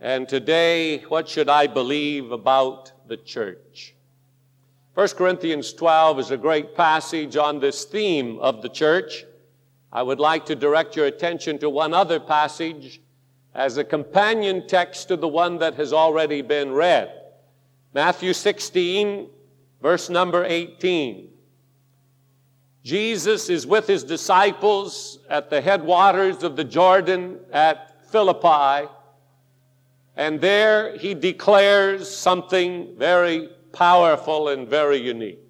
And today, what should I believe about the church? 1 Corinthians 12 is a great passage on this theme of the church. I would like to direct your attention to one other passage as a companion text to the one that has already been read. Matthew 16, verse number 18. Jesus is with his disciples at the headwaters of the Jordan at Philippi, and there he declares something very powerful and very unique.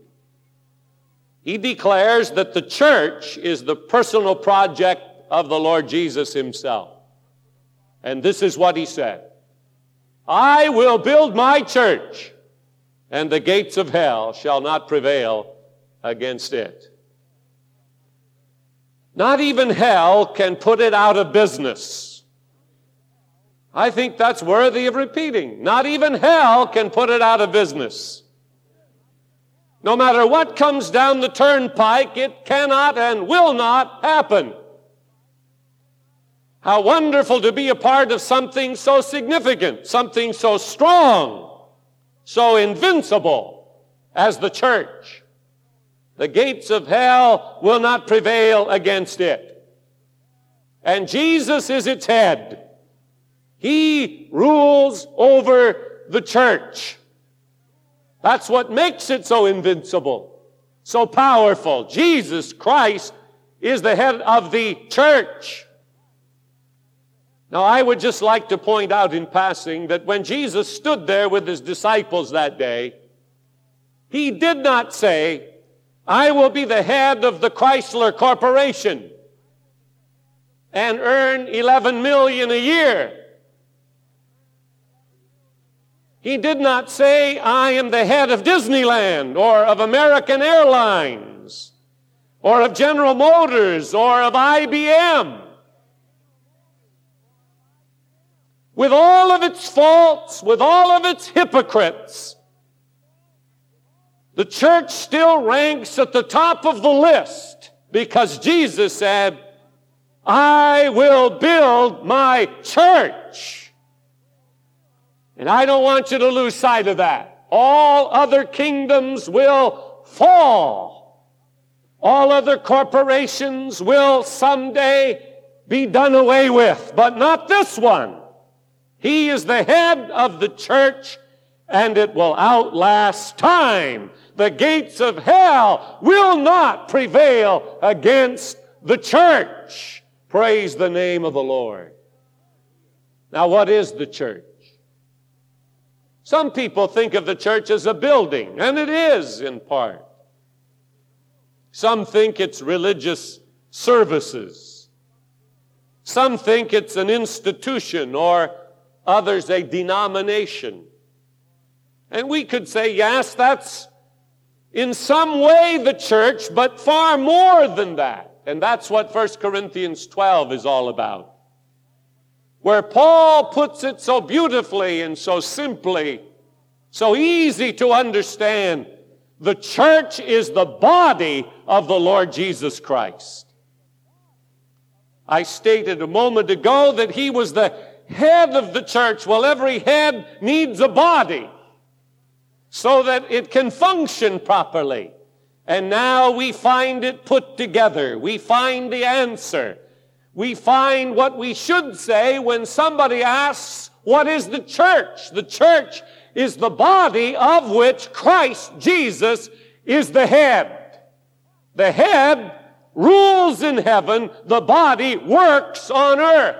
He declares that the church is the personal project of the Lord Jesus himself. And this is what he said I will build my church, and the gates of hell shall not prevail against it. Not even hell can put it out of business. I think that's worthy of repeating. Not even hell can put it out of business. No matter what comes down the turnpike, it cannot and will not happen. How wonderful to be a part of something so significant, something so strong, so invincible as the church. The gates of hell will not prevail against it. And Jesus is its head. He rules over the church. That's what makes it so invincible, so powerful. Jesus Christ is the head of the church. Now, I would just like to point out in passing that when Jesus stood there with his disciples that day, he did not say, I will be the head of the Chrysler Corporation and earn 11 million a year. He did not say, I am the head of Disneyland or of American Airlines or of General Motors or of IBM. with all of its faults, with all of its hypocrites, the church still ranks at the top of the list because Jesus said, I will build my church. And I don't want you to lose sight of that. All other kingdoms will fall. All other corporations will someday be done away with, but not this one. He is the head of the church and it will outlast time. The gates of hell will not prevail against the church. Praise the name of the Lord. Now, what is the church? Some people think of the church as a building, and it is in part. Some think it's religious services. Some think it's an institution or others a denomination. And we could say, yes, that's in some way the church, but far more than that. And that's what 1 Corinthians 12 is all about. Where Paul puts it so beautifully and so simply, so easy to understand. The church is the body of the Lord Jesus Christ. I stated a moment ago that he was the head of the church. Well, every head needs a body so that it can function properly. And now we find it put together. We find the answer. We find what we should say when somebody asks, What is the church? The church is the body of which Christ Jesus is the head. The head rules in heaven, the body works on earth.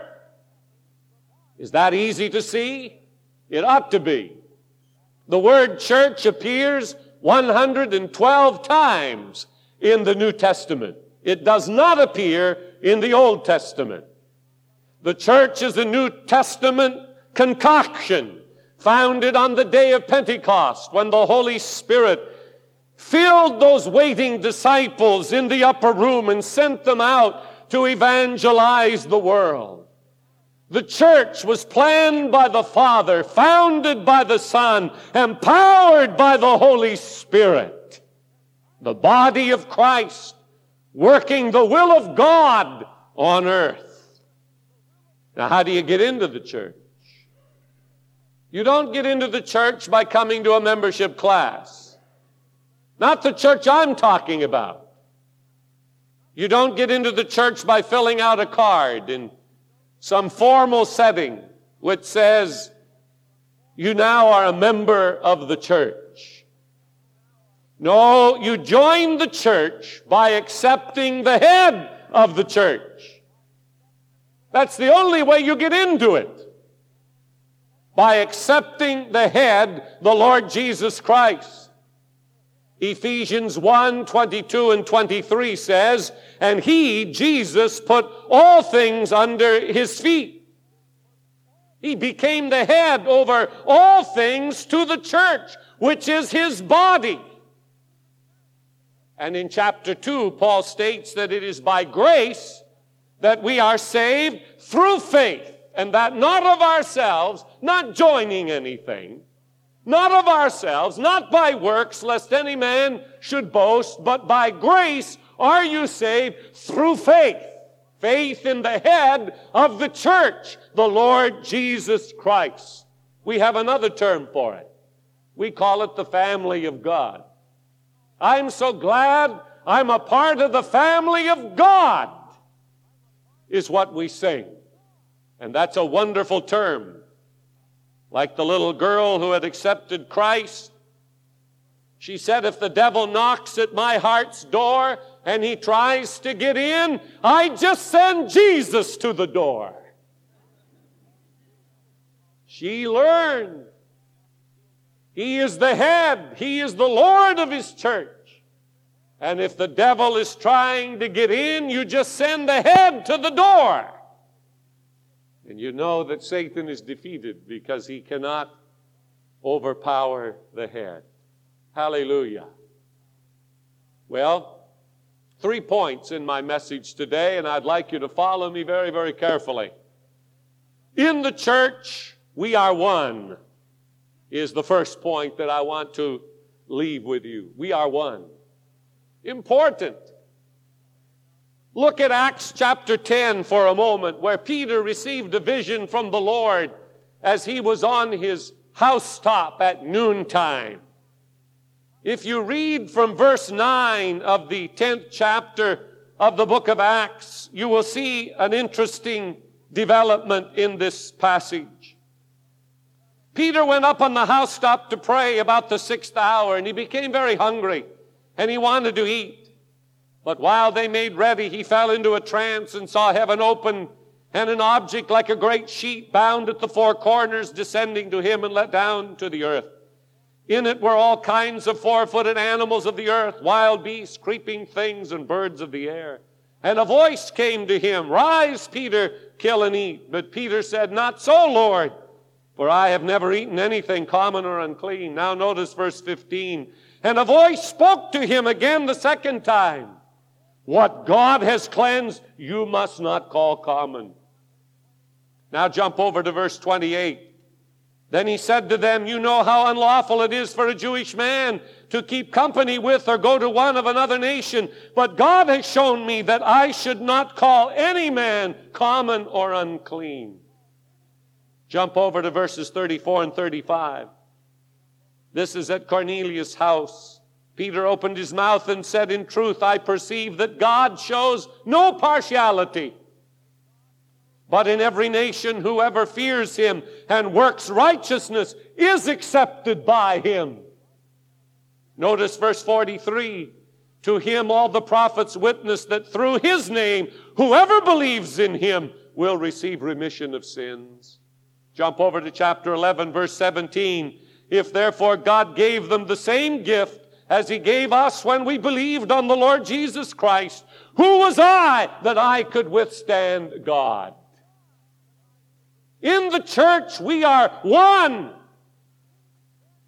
Is that easy to see? It ought to be. The word church appears 112 times in the New Testament. It does not appear in the Old Testament. The church is a New Testament concoction founded on the day of Pentecost when the Holy Spirit filled those waiting disciples in the upper room and sent them out to evangelize the world. The church was planned by the Father, founded by the Son, empowered by the Holy Spirit. The body of Christ working the will of God on earth. Now, how do you get into the church? You don't get into the church by coming to a membership class. Not the church I'm talking about. You don't get into the church by filling out a card in some formal setting which says, you now are a member of the church. No, you join the church by accepting the head of the church. That's the only way you get into it by accepting the head, the Lord Jesus Christ. Ephesians 1 22 and 23 says, And he, Jesus, put all things under his feet. He became the head over all things to the church, which is his body. And in chapter 2, Paul states that it is by grace that we are saved through faith and that not of ourselves, not joining anything, not of ourselves, not by works, lest any man should boast, but by grace are you saved through faith. Faith in the head of the church, the Lord Jesus Christ. We have another term for it. We call it the family of God. I'm so glad I'm a part of the family of God, is what we sing. And that's a wonderful term. Like the little girl who had accepted Christ. She said, If the devil knocks at my heart's door and he tries to get in, I just send Jesus to the door. She learned. He is the head, He is the Lord of His church. And if the devil is trying to get in, you just send the head to the door. And you know that Satan is defeated because he cannot overpower the head. Hallelujah. Well, three points in my message today, and I'd like you to follow me very, very carefully. In the church, we are one, is the first point that I want to leave with you. We are one. Important. Look at Acts chapter 10 for a moment, where Peter received a vision from the Lord as he was on his housetop at noontime. If you read from verse 9 of the 10th chapter of the book of Acts, you will see an interesting development in this passage. Peter went up on the housetop to pray about the sixth hour, and he became very hungry, and he wanted to eat. But while they made ready, he fell into a trance and saw heaven open and an object like a great sheet bound at the four corners descending to him and let down to the earth. In it were all kinds of four footed animals of the earth, wild beasts, creeping things, and birds of the air. And a voice came to him, Rise, Peter, kill and eat. But Peter said, Not so, Lord, for I have never eaten anything common or unclean. Now notice verse 15. And a voice spoke to him again the second time. What God has cleansed, you must not call common. Now jump over to verse 28. Then he said to them, You know how unlawful it is for a Jewish man to keep company with or go to one of another nation. But God has shown me that I should not call any man common or unclean. Jump over to verses 34 and 35. This is at Cornelius' house. Peter opened his mouth and said, In truth, I perceive that God shows no partiality. But in every nation, whoever fears him and works righteousness is accepted by him. Notice verse 43. To him all the prophets witness that through his name, whoever believes in him will receive remission of sins. Jump over to chapter 11, verse 17. If therefore God gave them the same gift, as he gave us when we believed on the Lord Jesus Christ. Who was I that I could withstand God? In the church, we are one.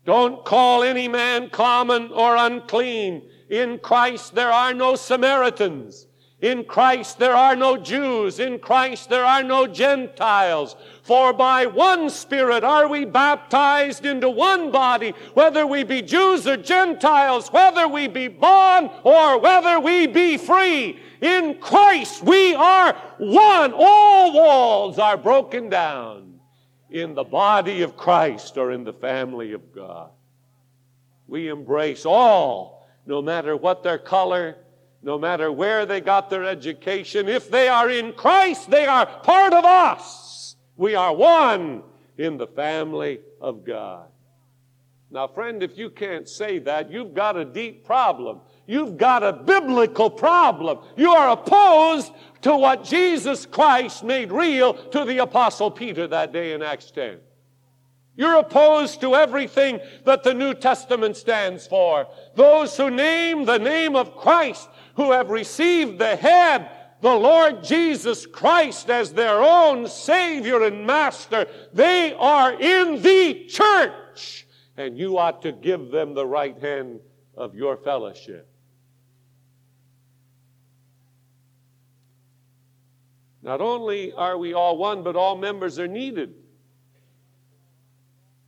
Don't call any man common or unclean. In Christ, there are no Samaritans. In Christ there are no Jews. In Christ there are no Gentiles. For by one Spirit are we baptized into one body, whether we be Jews or Gentiles, whether we be bond or whether we be free. In Christ we are one. All walls are broken down in the body of Christ or in the family of God. We embrace all, no matter what their color, no matter where they got their education. If they are in Christ, they are part of us. We are one in the family of God. Now, friend, if you can't say that, you've got a deep problem. You've got a biblical problem. You are opposed to what Jesus Christ made real to the Apostle Peter that day in Acts 10. You're opposed to everything that the New Testament stands for. Those who name the name of Christ, who have received the head, the Lord Jesus Christ as their own Savior and Master, they are in the church. And you ought to give them the right hand of your fellowship. Not only are we all one, but all members are needed.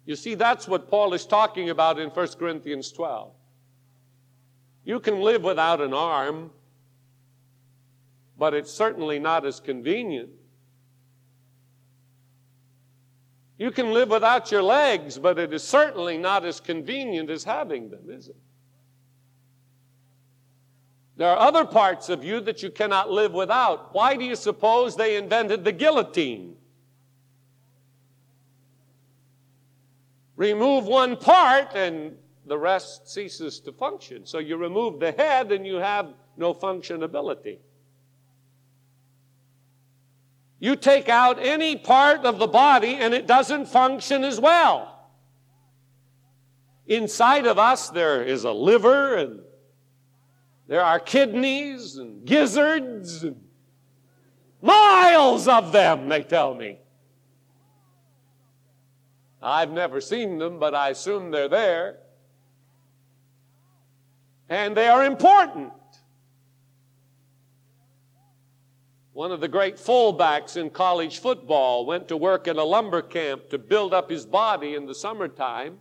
You see, that's what Paul is talking about in 1 Corinthians 12. You can live without an arm, but it's certainly not as convenient. You can live without your legs, but it is certainly not as convenient as having them, is it? There are other parts of you that you cannot live without. Why do you suppose they invented the guillotine? Remove one part and the rest ceases to function. So you remove the head and you have no functionability. You take out any part of the body and it doesn't function as well. Inside of us, there is a liver and there are kidneys and gizzards, and miles of them, they tell me. I've never seen them, but I assume they're there. And they are important. One of the great fullbacks in college football went to work in a lumber camp to build up his body in the summertime.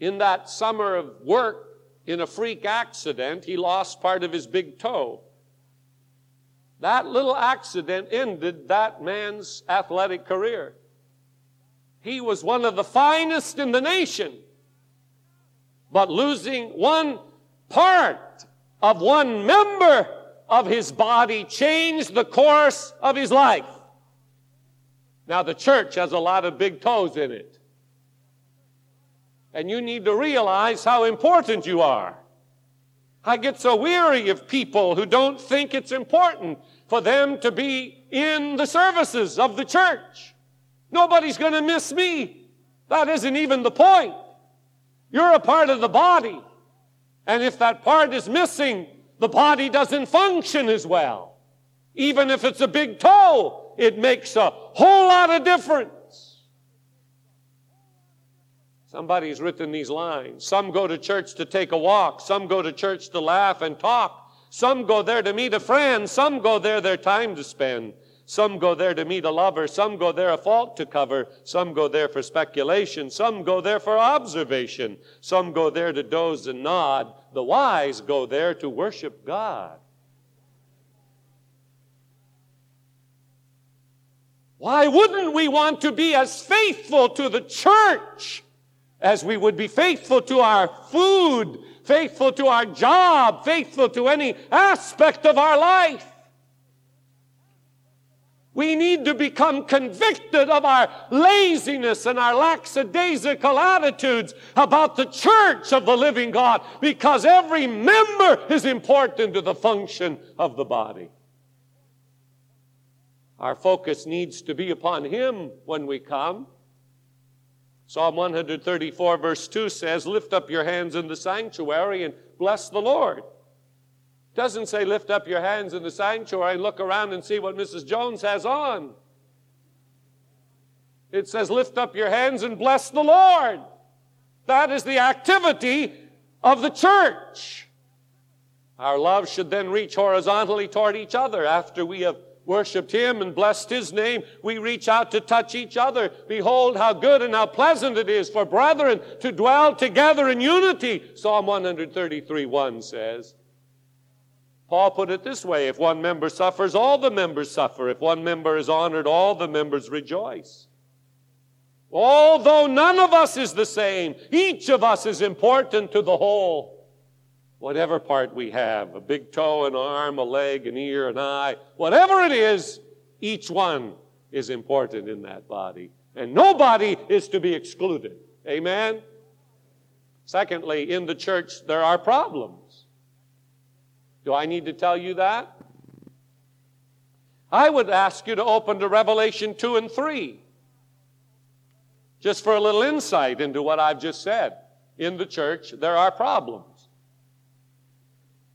In that summer of work, in a freak accident, he lost part of his big toe. That little accident ended that man's athletic career. He was one of the finest in the nation. But losing one part of one member of his body changed the course of his life. Now, the church has a lot of big toes in it. And you need to realize how important you are. I get so weary of people who don't think it's important for them to be in the services of the church. Nobody's going to miss me. That isn't even the point. You're a part of the body. And if that part is missing, the body doesn't function as well. Even if it's a big toe, it makes a whole lot of difference. Somebody's written these lines. Some go to church to take a walk. Some go to church to laugh and talk. Some go there to meet a friend. Some go there their time to spend. Some go there to meet a lover. Some go there a fault to cover. Some go there for speculation. Some go there for observation. Some go there to doze and nod. The wise go there to worship God. Why wouldn't we want to be as faithful to the church as we would be faithful to our food, faithful to our job, faithful to any aspect of our life. We need to become convicted of our laziness and our lackadaisical attitudes about the church of the living God because every member is important to the function of the body. Our focus needs to be upon Him when we come. Psalm 134, verse 2 says, Lift up your hands in the sanctuary and bless the Lord. Doesn't say lift up your hands in the sanctuary and look around and see what Mrs. Jones has on. It says lift up your hands and bless the Lord. That is the activity of the church. Our love should then reach horizontally toward each other after we have worshiped him and blessed his name, we reach out to touch each other. Behold, how good and how pleasant it is for brethren to dwell together in unity. Psalm 133 1 says. Paul put it this way if one member suffers, all the members suffer. If one member is honored, all the members rejoice. Although none of us is the same, each of us is important to the whole. Whatever part we have a big toe, an arm, a leg, an ear, an eye whatever it is, each one is important in that body. And nobody is to be excluded. Amen? Secondly, in the church, there are problems. Do I need to tell you that? I would ask you to open to Revelation 2 and 3, just for a little insight into what I've just said. In the church, there are problems.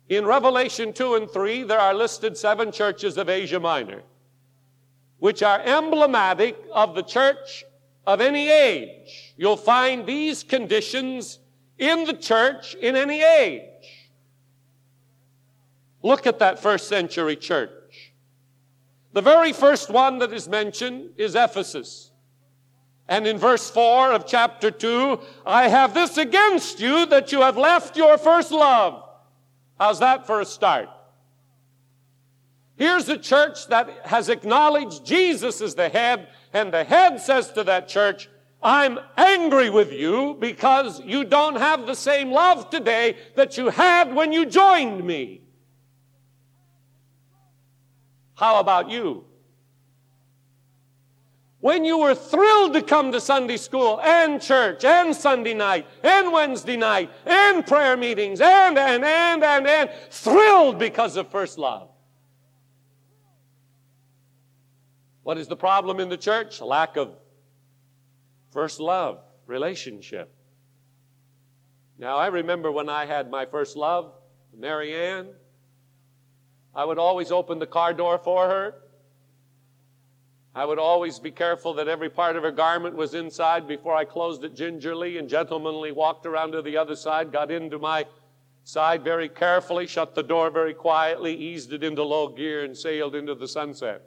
In Revelation 2 and 3, there are listed seven churches of Asia Minor, which are emblematic of the church of any age. You'll find these conditions in the church in any age. Look at that first century church. The very first one that is mentioned is Ephesus. And in verse 4 of chapter 2, I have this against you that you have left your first love. How's that for a start? Here's a church that has acknowledged Jesus as the head, and the head says to that church, I'm angry with you because you don't have the same love today that you had when you joined me. How about you? When you were thrilled to come to Sunday school and church and Sunday night and Wednesday night and prayer meetings and, and, and, and, and, thrilled because of first love. What is the problem in the church? Lack of First love, relationship. Now, I remember when I had my first love, Mary Ann, I would always open the car door for her. I would always be careful that every part of her garment was inside before I closed it gingerly and gentlemanly walked around to the other side, got into my side very carefully, shut the door very quietly, eased it into low gear, and sailed into the sunset.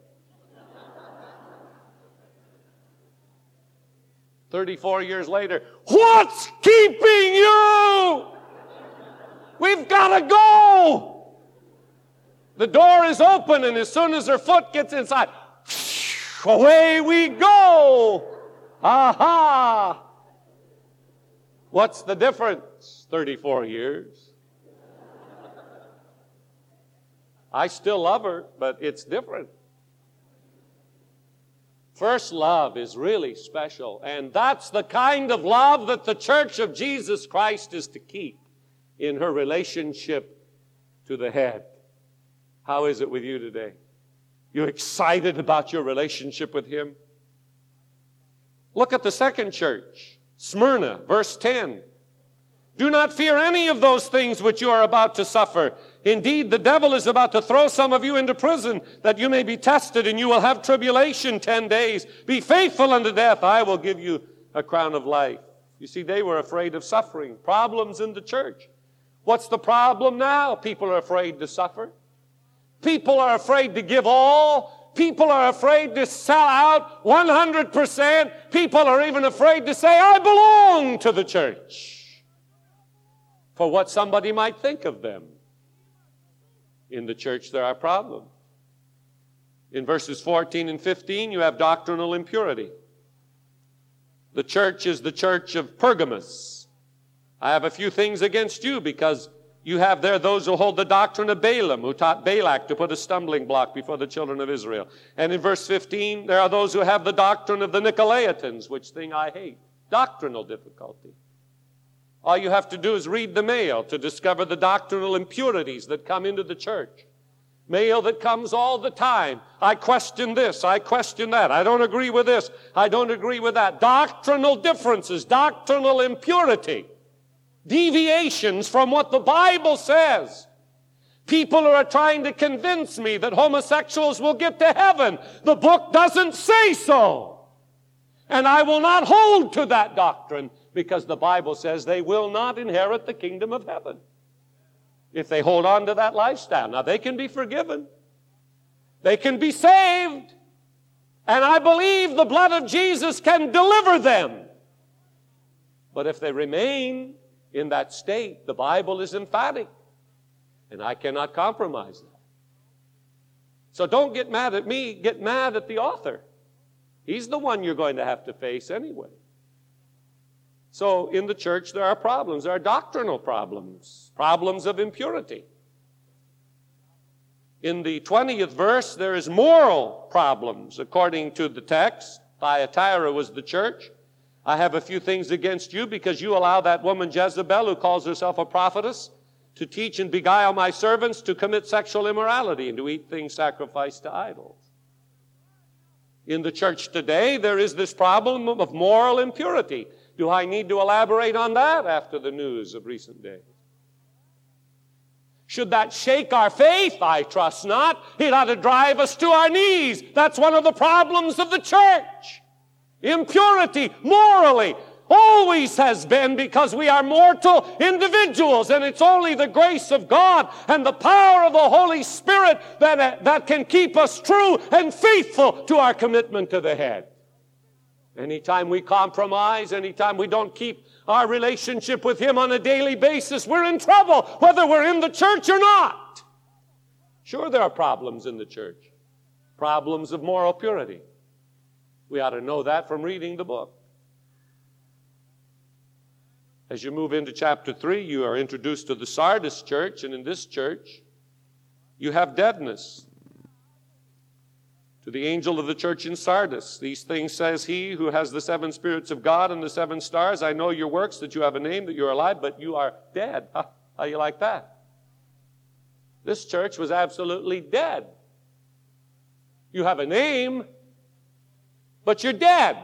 34 years later, what's keeping you? We've got to go. The door is open, and as soon as her foot gets inside, away we go. Aha! What's the difference? 34 years. I still love her, but it's different. First love is really special, and that's the kind of love that the church of Jesus Christ is to keep in her relationship to the head. How is it with you today? You excited about your relationship with him? Look at the second church, Smyrna, verse 10. Do not fear any of those things which you are about to suffer. Indeed, the devil is about to throw some of you into prison that you may be tested and you will have tribulation 10 days. Be faithful unto death. I will give you a crown of life. You see, they were afraid of suffering, problems in the church. What's the problem now? People are afraid to suffer. People are afraid to give all. People are afraid to sell out 100%. People are even afraid to say, I belong to the church for what somebody might think of them in the church there are problems. In verses 14 and 15, you have doctrinal impurity. The church is the church of Pergamos. I have a few things against you because you have there those who hold the doctrine of Balaam, who taught Balak to put a stumbling block before the children of Israel. And in verse 15, there are those who have the doctrine of the Nicolaitans, which thing I hate. Doctrinal difficulty. All you have to do is read the mail to discover the doctrinal impurities that come into the church. Mail that comes all the time. I question this. I question that. I don't agree with this. I don't agree with that. Doctrinal differences, doctrinal impurity, deviations from what the Bible says. People are trying to convince me that homosexuals will get to heaven. The book doesn't say so. And I will not hold to that doctrine because the Bible says they will not inherit the kingdom of heaven if they hold on to that lifestyle. Now, they can be forgiven, they can be saved, and I believe the blood of Jesus can deliver them. But if they remain in that state, the Bible is emphatic. And I cannot compromise that. So don't get mad at me, get mad at the author. He's the one you're going to have to face anyway. So in the church, there are problems. There are doctrinal problems, problems of impurity. In the 20th verse, there is moral problems, according to the text. Thyatira was the church. I have a few things against you because you allow that woman Jezebel, who calls herself a prophetess, to teach and beguile my servants to commit sexual immorality and to eat things sacrificed to idols. In the church today, there is this problem of moral impurity. Do I need to elaborate on that after the news of recent days? Should that shake our faith? I trust not. It ought to drive us to our knees. That's one of the problems of the church. Impurity, morally, always has been because we are mortal individuals and it's only the grace of God and the power of the Holy Spirit that, that can keep us true and faithful to our commitment to the head. Anytime we compromise, anytime we don't keep our relationship with Him on a daily basis, we're in trouble, whether we're in the church or not. Sure, there are problems in the church, problems of moral purity. We ought to know that from reading the book. As you move into chapter 3, you are introduced to the Sardis church, and in this church, you have deadness to the angel of the church in Sardis. These things says he who has the seven spirits of God and the seven stars. I know your works, that you have a name, that you're alive, but you are dead. How, how you like that? This church was absolutely dead. You have a name, but you're dead.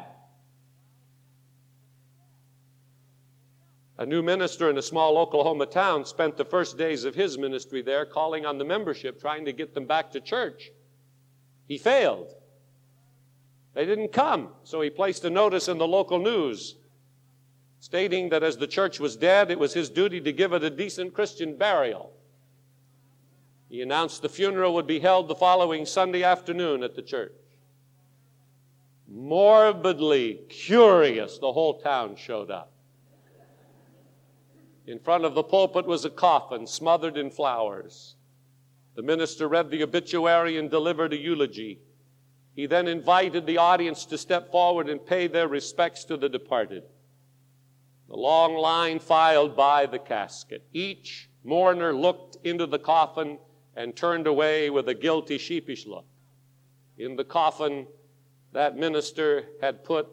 A new minister in a small Oklahoma town spent the first days of his ministry there calling on the membership, trying to get them back to church. He failed. They didn't come, so he placed a notice in the local news stating that as the church was dead, it was his duty to give it a decent Christian burial. He announced the funeral would be held the following Sunday afternoon at the church. Morbidly curious, the whole town showed up. In front of the pulpit was a coffin smothered in flowers. The minister read the obituary and delivered a eulogy. He then invited the audience to step forward and pay their respects to the departed. The long line filed by the casket. Each mourner looked into the coffin and turned away with a guilty, sheepish look. In the coffin, that minister had put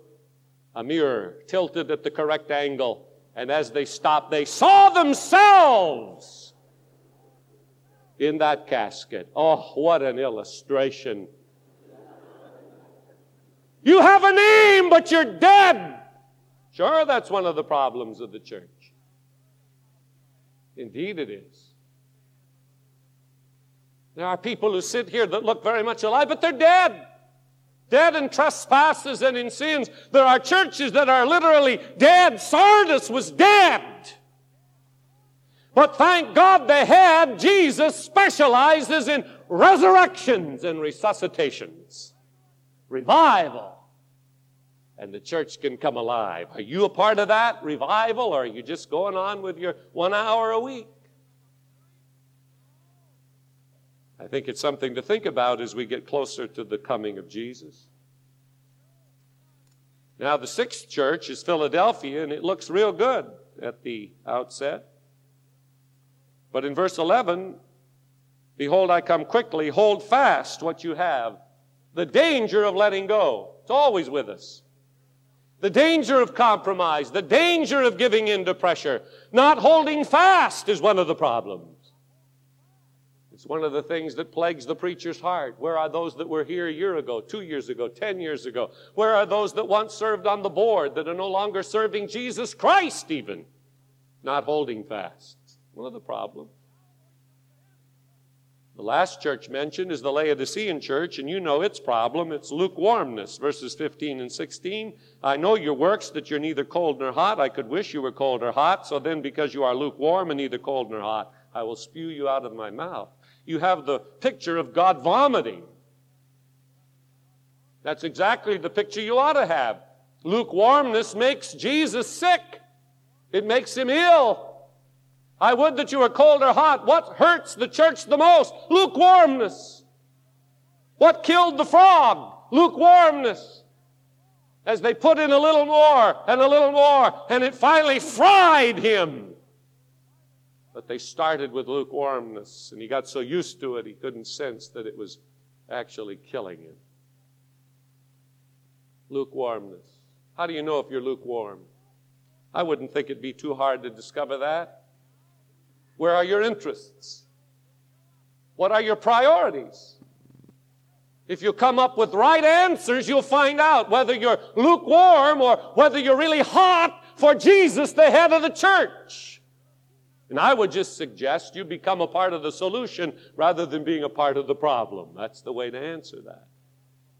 a mirror tilted at the correct angle, and as they stopped, they saw themselves in that casket. Oh, what an illustration. You have a name, but you're dead. Sure, that's one of the problems of the church. Indeed, it is. There are people who sit here that look very much alive, but they're dead. Dead in trespasses and in sins. There are churches that are literally dead. Sardis was dead. But thank God the head, Jesus, specializes in resurrections and resuscitations, revival. And the church can come alive. Are you a part of that revival, or are you just going on with your one hour a week? I think it's something to think about as we get closer to the coming of Jesus. Now, the sixth church is Philadelphia, and it looks real good at the outset. But in verse 11, behold, I come quickly, hold fast what you have. The danger of letting go, it's always with us. The danger of compromise, the danger of giving in to pressure, not holding fast is one of the problems. One of the things that plagues the preacher's heart. Where are those that were here a year ago, two years ago, ten years ago? Where are those that once served on the board that are no longer serving Jesus Christ, even? Not holding fast. One of the problems. The last church mentioned is the Laodicean church, and you know its problem. It's lukewarmness, verses 15 and 16. I know your works, that you're neither cold nor hot. I could wish you were cold or hot. So then, because you are lukewarm and neither cold nor hot, I will spew you out of my mouth. You have the picture of God vomiting. That's exactly the picture you ought to have. Lukewarmness makes Jesus sick, it makes him ill. I would that you were cold or hot. What hurts the church the most? Lukewarmness. What killed the frog? Lukewarmness. As they put in a little more and a little more, and it finally fried him. But they started with lukewarmness, and he got so used to it he couldn't sense that it was actually killing him. Lukewarmness. How do you know if you're lukewarm? I wouldn't think it'd be too hard to discover that. Where are your interests? What are your priorities? If you come up with right answers, you'll find out whether you're lukewarm or whether you're really hot for Jesus, the head of the church. And I would just suggest you become a part of the solution rather than being a part of the problem. That's the way to answer that.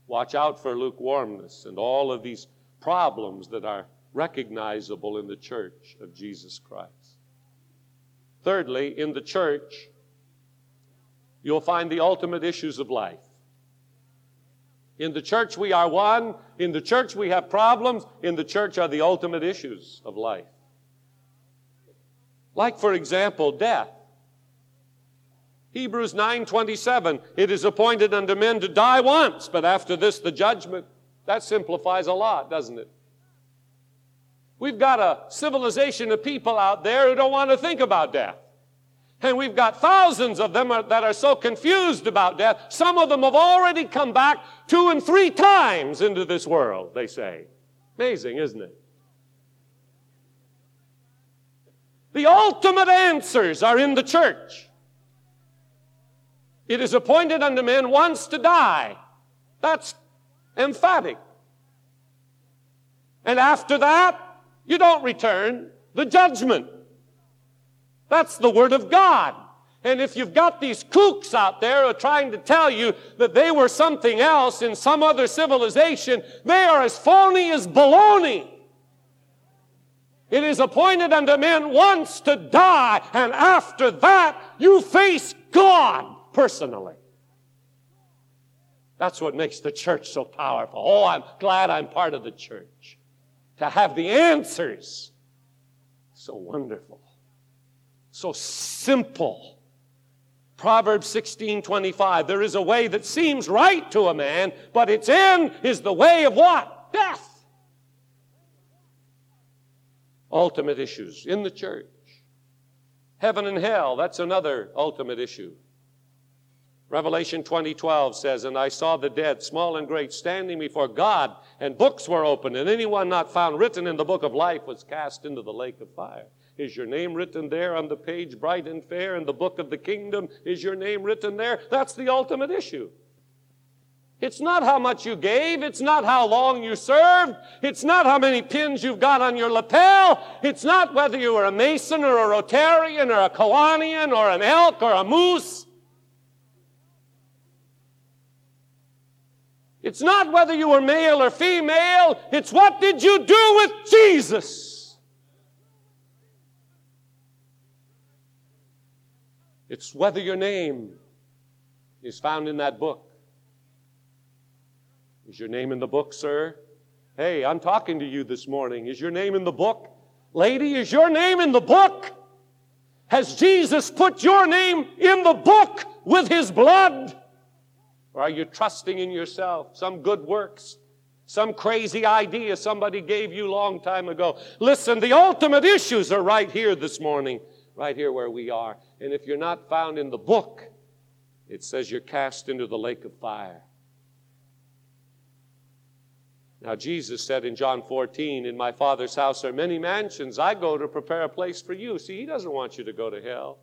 Watch out for lukewarmness and all of these problems that are recognizable in the church of Jesus Christ. Thirdly, in the church, you'll find the ultimate issues of life. In the church, we are one. In the church, we have problems. In the church are the ultimate issues of life. Like, for example, death. Hebrews 9:27 It is appointed unto men to die once, but after this the judgment. That simplifies a lot, doesn't it? We've got a civilization of people out there who don't want to think about death. And we've got thousands of them that are so confused about death. Some of them have already come back two and three times into this world, they say. Amazing, isn't it? The ultimate answers are in the church. It is appointed unto men once to die. That's emphatic. And after that, you don't return the judgment. That's the Word of God. And if you've got these kooks out there who are trying to tell you that they were something else in some other civilization, they are as phony as baloney. It is appointed unto men once to die, and after that, you face God personally. That's what makes the church so powerful. Oh, I'm glad I'm part of the church to have the answers. So wonderful. So simple. Proverbs 16 25. There is a way that seems right to a man, but its end is the way of what? Death. Ultimate issues in the church. Heaven and hell, that's another ultimate issue. Revelation 20:12 says, "And I saw the dead, small and great, standing before God, and books were opened, and anyone not found written in the book of life was cast into the lake of fire." Is your name written there on the page, bright and fair, in the book of the kingdom? Is your name written there? That's the ultimate issue. It's not how much you gave. It's not how long you served. It's not how many pins you've got on your lapel. It's not whether you were a Mason or a Rotarian or a Kiwanian or an elk or a moose. It's not whether you were male or female, it's what did you do with Jesus? It's whether your name is found in that book. Is your name in the book, sir? Hey, I'm talking to you this morning. Is your name in the book? Lady, is your name in the book? Has Jesus put your name in the book with his blood? Or are you trusting in yourself, some good works, some crazy idea somebody gave you long time ago? Listen, the ultimate issues are right here this morning, right here where we are. And if you're not found in the book, it says you're cast into the lake of fire. Now, Jesus said in John 14, In my Father's house are many mansions. I go to prepare a place for you. See, He doesn't want you to go to hell.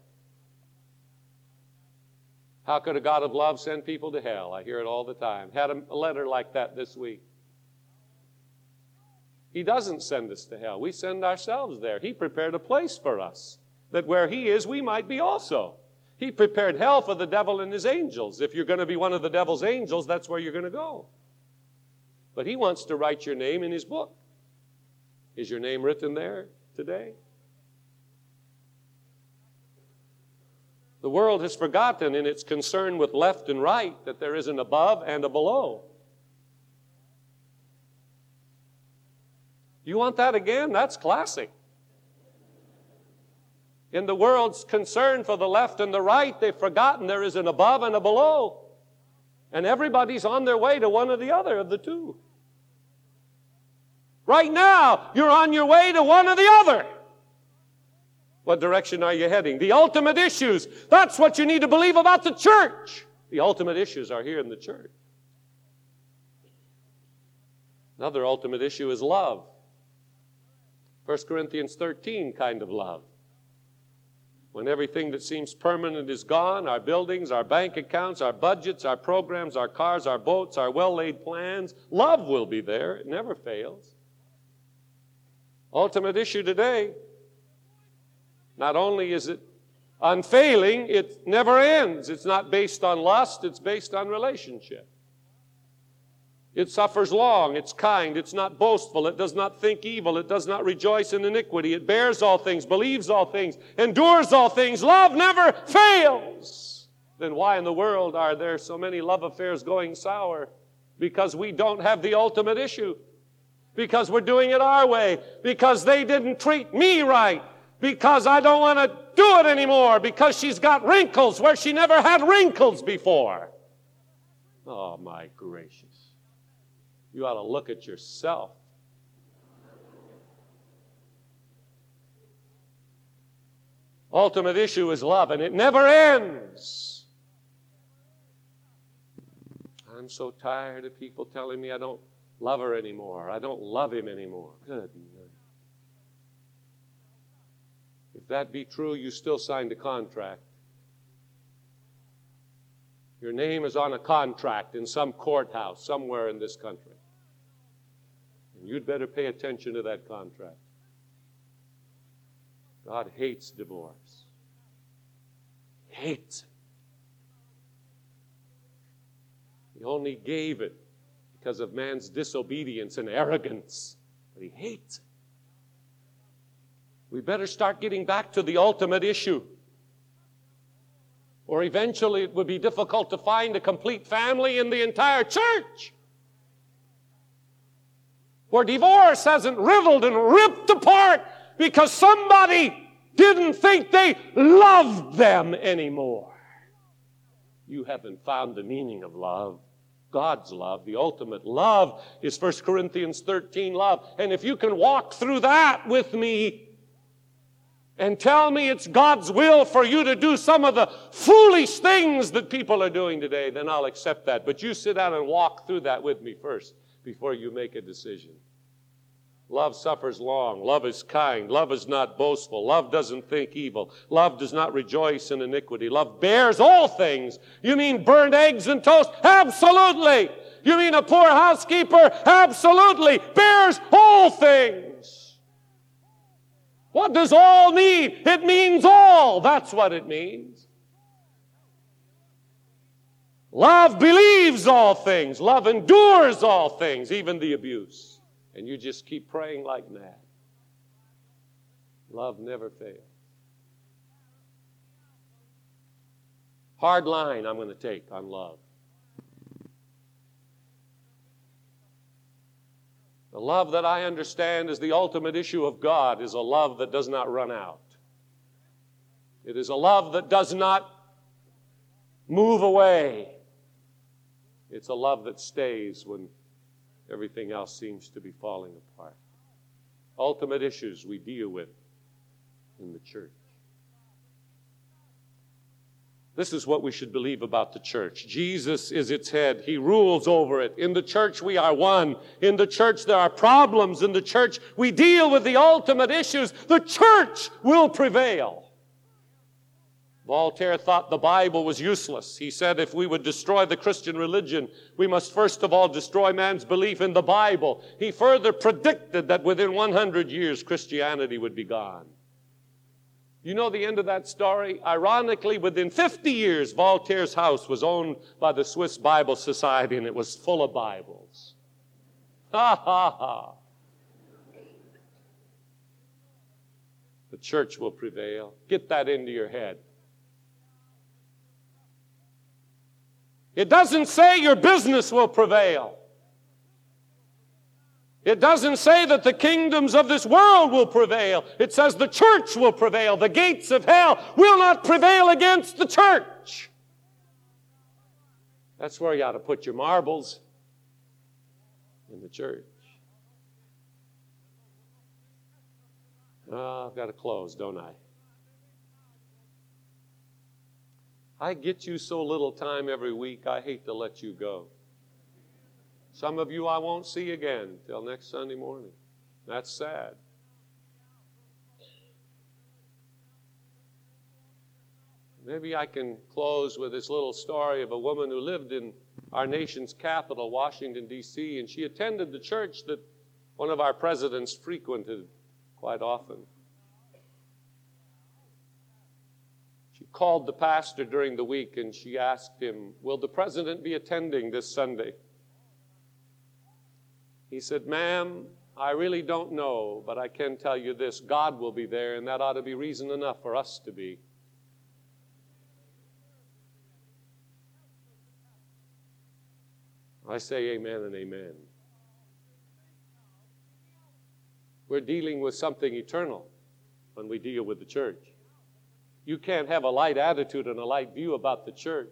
How could a God of love send people to hell? I hear it all the time. Had a letter like that this week. He doesn't send us to hell. We send ourselves there. He prepared a place for us that where He is, we might be also. He prepared hell for the devil and his angels. If you're going to be one of the devil's angels, that's where you're going to go. But He wants to write your name in His book. Is your name written there today? The world has forgotten in its concern with left and right that there is an above and a below. You want that again? That's classic. In the world's concern for the left and the right, they've forgotten there is an above and a below. And everybody's on their way to one or the other of the two. Right now, you're on your way to one or the other. What direction are you heading? The ultimate issues. That's what you need to believe about the church. The ultimate issues are here in the church. Another ultimate issue is love. 1 Corinthians 13 kind of love. When everything that seems permanent is gone, our buildings, our bank accounts, our budgets, our programs, our cars, our boats, our well laid plans, love will be there. It never fails. Ultimate issue today. Not only is it unfailing, it never ends. It's not based on lust, it's based on relationship. It suffers long, it's kind, it's not boastful, it does not think evil, it does not rejoice in iniquity, it bears all things, believes all things, endures all things. Love never fails. Then why in the world are there so many love affairs going sour? Because we don't have the ultimate issue. Because we're doing it our way. Because they didn't treat me right. Because I don't want to do it anymore. Because she's got wrinkles where she never had wrinkles before. Oh, my gracious. You ought to look at yourself. Ultimate issue is love, and it never ends. I'm so tired of people telling me I don't love her anymore. I don't love him anymore. Good. If that be true, you still signed a contract. Your name is on a contract in some courthouse somewhere in this country. And you'd better pay attention to that contract. God hates divorce. Hates it. He only gave it because of man's disobedience and arrogance, but he hates it. We better start getting back to the ultimate issue. Or eventually it would be difficult to find a complete family in the entire church where divorce hasn't riddled and ripped apart because somebody didn't think they loved them anymore. You haven't found the meaning of love. God's love, the ultimate love, is 1 Corinthians 13 love. And if you can walk through that with me and tell me it's God's will for you to do some of the foolish things that people are doing today, then I'll accept that. But you sit down and walk through that with me first before you make a decision. Love suffers long. Love is kind. Love is not boastful. Love doesn't think evil. Love does not rejoice in iniquity. Love bears all things. You mean burned eggs and toast? Absolutely. You mean a poor housekeeper? Absolutely. Bears all things. What does all mean? It means all. That's what it means. Love believes all things. Love endures all things, even the abuse and you just keep praying like mad. Love never fails. Hard line I'm going to take on love. The love that I understand is the ultimate issue of God is a love that does not run out. It is a love that does not move away. It's a love that stays when Everything else seems to be falling apart. Ultimate issues we deal with in the church. This is what we should believe about the church. Jesus is its head. He rules over it. In the church, we are one. In the church, there are problems. In the church, we deal with the ultimate issues. The church will prevail. Voltaire thought the Bible was useless. He said if we would destroy the Christian religion, we must first of all destroy man's belief in the Bible. He further predicted that within 100 years, Christianity would be gone. You know the end of that story? Ironically, within 50 years, Voltaire's house was owned by the Swiss Bible Society and it was full of Bibles. Ha ha ha. The church will prevail. Get that into your head. It doesn't say your business will prevail. It doesn't say that the kingdoms of this world will prevail. It says the church will prevail. The gates of hell will not prevail against the church. That's where you ought to put your marbles in the church. Oh, I've got to close, don't I? I get you so little time every week, I hate to let you go. Some of you I won't see again till next Sunday morning. That's sad. Maybe I can close with this little story of a woman who lived in our nation's capital, Washington, D.C., and she attended the church that one of our presidents frequented quite often. Called the pastor during the week and she asked him, Will the president be attending this Sunday? He said, Ma'am, I really don't know, but I can tell you this God will be there, and that ought to be reason enough for us to be. I say amen and amen. We're dealing with something eternal when we deal with the church. You can't have a light attitude and a light view about the church.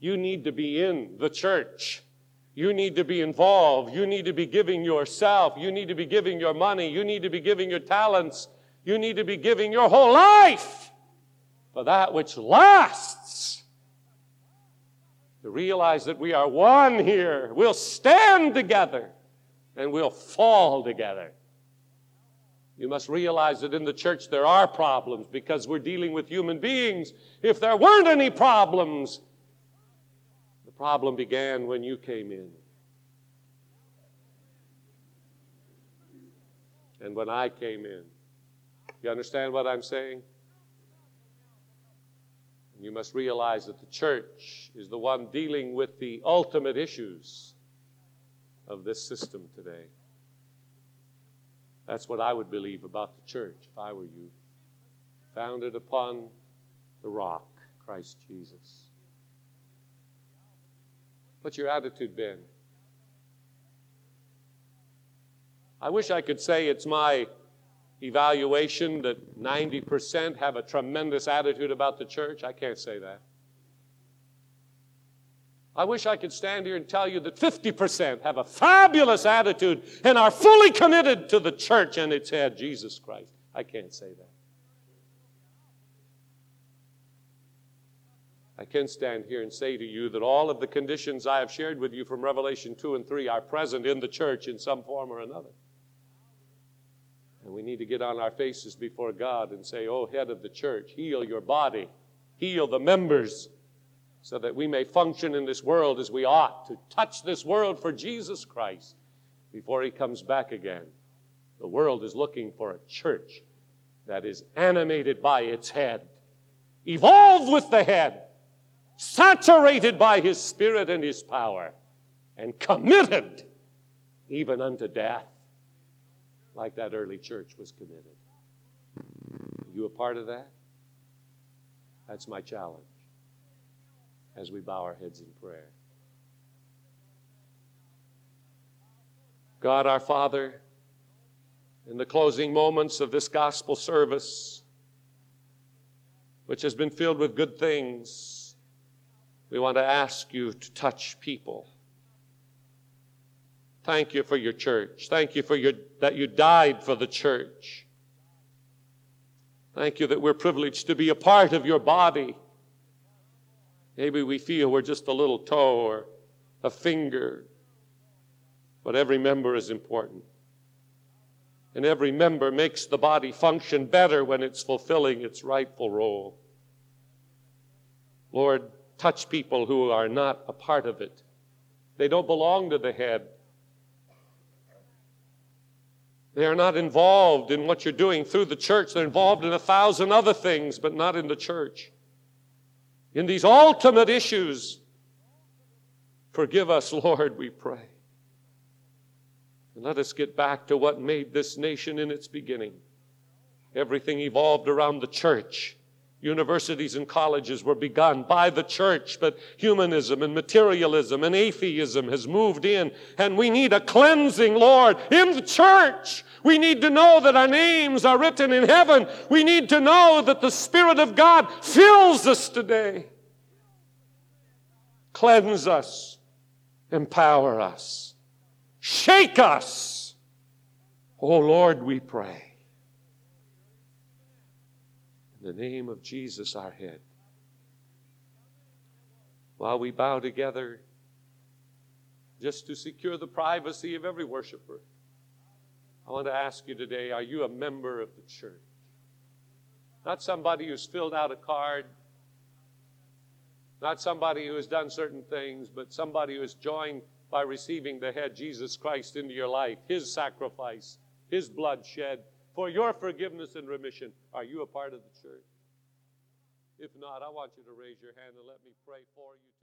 You need to be in the church. You need to be involved. You need to be giving yourself. You need to be giving your money. You need to be giving your talents. You need to be giving your whole life for that which lasts. To realize that we are one here. We'll stand together and we'll fall together. You must realize that in the church there are problems because we're dealing with human beings. If there weren't any problems, the problem began when you came in. And when I came in. You understand what I'm saying? You must realize that the church is the one dealing with the ultimate issues of this system today. That's what I would believe about the church if I were you. Founded upon the rock, Christ Jesus. What's your attitude been? I wish I could say it's my evaluation that 90% have a tremendous attitude about the church. I can't say that. I wish I could stand here and tell you that 50% have a fabulous attitude and are fully committed to the church and its head, Jesus Christ. I can't say that. I can stand here and say to you that all of the conditions I have shared with you from Revelation 2 and 3 are present in the church in some form or another. And we need to get on our faces before God and say, Oh, head of the church, heal your body, heal the members, so that we may function in this world as we ought to touch this world for Jesus Christ before He comes back again. The world is looking for a church that is animated by its head, evolved with the head saturated by His Spirit and His power, and committed even unto death, like that early church was committed. Are you a part of that? That's my challenge as we bow our heads in prayer. God our Father, in the closing moments of this gospel service, which has been filled with good things, we want to ask you to touch people. Thank you for your church. Thank you for your, that you died for the church. Thank you that we're privileged to be a part of your body. Maybe we feel we're just a little toe or a finger, but every member is important. And every member makes the body function better when it's fulfilling its rightful role. Lord, touch people who are not a part of it. They don't belong to the head. They are not involved in what you're doing through the church. They're involved in a thousand other things, but not in the church. In these ultimate issues, forgive us, Lord, we pray. And let us get back to what made this nation in its beginning. Everything evolved around the church Universities and colleges were begun by the church, but humanism and materialism and atheism has moved in, and we need a cleansing, Lord, in the church. We need to know that our names are written in heaven. We need to know that the Spirit of God fills us today. Cleanse us, empower us, shake us. Oh Lord, we pray in the name of Jesus, our head. While we bow together, just to secure the privacy of every worshiper, I want to ask you today are you a member of the church? Not somebody who's filled out a card, not somebody who has done certain things, but somebody who has joined by receiving the head, Jesus Christ, into your life, his sacrifice, his blood shed for your forgiveness and remission. Are you a part of the church? If not, I want you to raise your hand and let me pray for you.